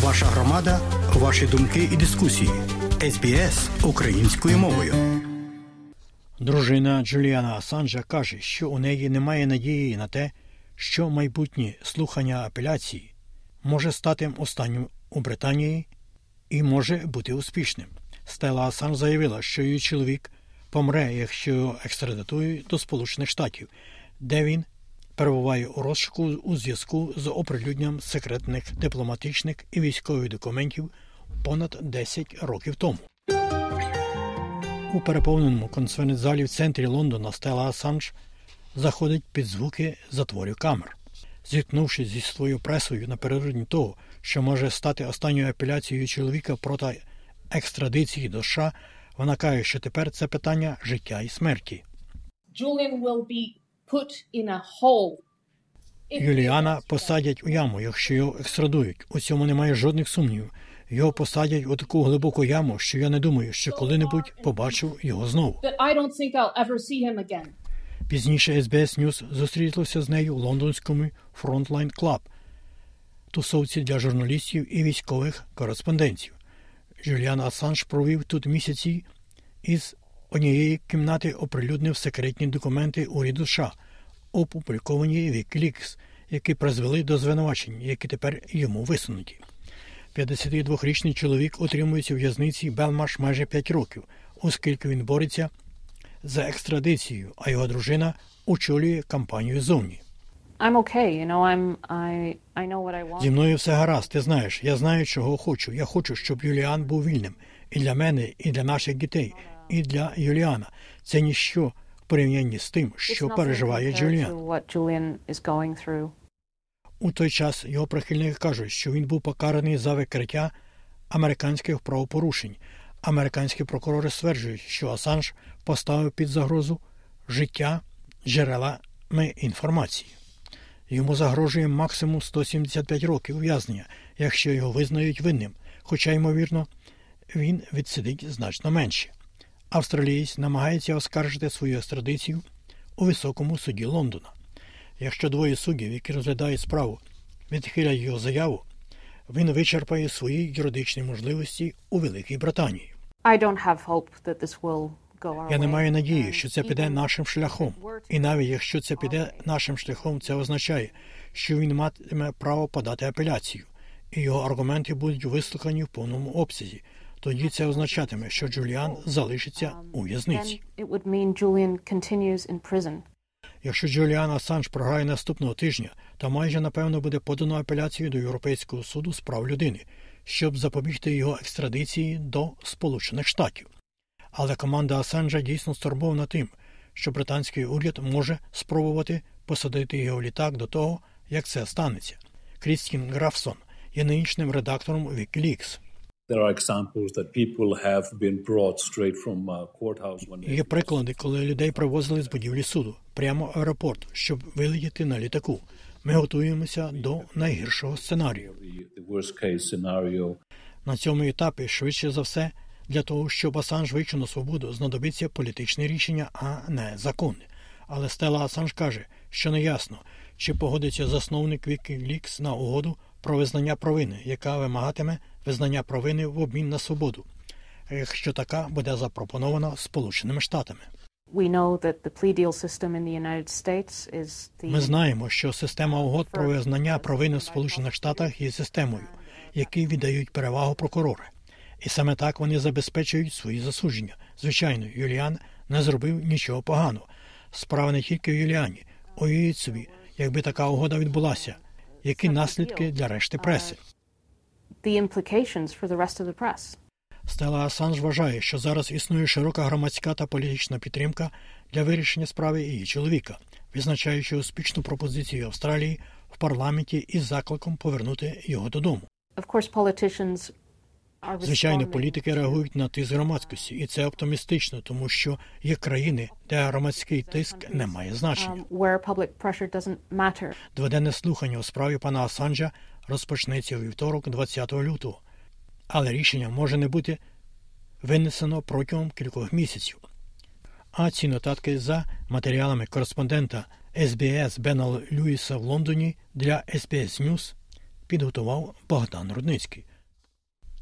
Ваша громада, ваші думки і дискусії. СБС українською мовою. Дружина Джуліана Асанжа каже, що у неї немає надії на те, що майбутнє слухання апеляції може стати останнім у Британії і може бути успішним. Стела Асан заявила, що її чоловік помре, якщо екстрадитують до Сполучених Штатів, де він перебуває у розшуку у зв'язку з оприлюдненням секретних дипломатичних і військових документів понад 10 років тому. У переповненому конференц-залі в центрі Лондона Стела Асанж заходить під звуки затворів камер. Зіткнувшись зі своєю пресою напередодні того, що може стати останньою апеляцією чоловіка проти екстрадиції до США, вона каже, що тепер це питання життя і смерті. Julian will be Юліана посадять у яму, якщо його екстрадують. У цьому немає жодних сумнівів. Його посадять у таку глибоку яму, що я не думаю, що коли-небудь побачу його знову. Пізніше SBS News зустрілося з нею в лондонському Frontline Club, тусовці для журналістів і військових кореспондентів. Жюліан Асанж провів тут місяці із однієї кімнати оприлюднив секретні документи уряду США, опубліковані Wikileaks, які призвели до звинувачень, які тепер йому висунуті. 52-річний чоловік утримується в в'язниці Белмаш майже 5 років, оскільки він бореться за екстрадицією, а його дружина очолює кампанію зовні. I'm okay, you know, I'm I I know what I want. Зі мною все гаразд, ти знаєш, я знаю, чого хочу. Я хочу, щоб Юліан був вільним. І для мене, і для наших дітей, і для Юліана. Це ніщо в порівнянні з тим, що переживає Джуліан. У той час його прихильники кажуть, що він був покараний за викриття американських правопорушень. Американські прокурори стверджують, що Асанж поставив під загрозу життя джерелами інформації. Йому загрожує максимум 175 років ув'язнення, якщо його визнають винним, хоча, ймовірно, він відсидить значно менше. Австралієць намагається оскаржити свою екстрадицію у високому суді Лондона. Якщо двоє суддів, які розглядають справу, відхилять його заяву, він вичерпає свої юридичні можливості у Великій Британії. I don't have hope that this will Я не маю надії, що це піде нашим шляхом. І навіть якщо це піде нашим шляхом, це означає, що він матиме право подати апеляцію, і його аргументи будуть вислухані в повному обсязі. Тоді це означатиме, що Джуліан залишиться у в'язниці. Якщо Джуліан Асанж програє наступного тижня, то майже напевно буде подано апеляцію до Європейського суду з прав людини, щоб запобігти його екстрадиції до Сполучених Штатів. Але команда Асанжа дійсно стурбована тим, що британський уряд може спробувати посадити його літак до того, як це станеться. Крістін Графсон є нинішнім редактором Wikileaks. There are examples that people have been brought straight from uh, courthouse when Є приклади, коли людей привозили з будівлі суду прямо в аеропорт, щоб вилетіти на літаку. Ми готуємося до найгіршого сценарію. На цьому етапі, швидше за все, для того, щоб Асанж вийшов на свободу, знадобиться політичне рішення, а не законне. Але Стела Асанж каже, що не ясно, чи погодиться засновник Wikileaks на угоду про визнання провини, яка вимагатиме визнання провини в обмін на свободу, якщо така буде запропонована Сполученими Штатами. Ми знаємо, що система угод про визнання провини в Сполучених Штатах є системою, якій віддають перевагу прокурори. І саме так вони забезпечують свої засудження. Звичайно, Юліан не зробив нічого поганого. Справа не тільки в Юліані. Уявіть собі, якби така угода відбулася, які наслідки для решти преси. Стела Асанж вважає, що зараз існує широка громадська та політична підтримка для вирішення справи її чоловіка, визначаючи успішну пропозицію Австралії в парламенті із закликом повернути його додому. Of course, politicians Звичайно, політики реагують на тиск громадськості, і це оптимістично, тому що є країни, де громадський тиск не має значення. um, matter. Дводенне слухання у справі пана Асанжа розпочнеться у вівторок, 20 лютого, але рішення може не бути винесено протягом кількох місяців. А ці нотатки за матеріалами кореспондента СБС Бена Льюіса в Лондоні для SBS News підготував Богдан Рудницький.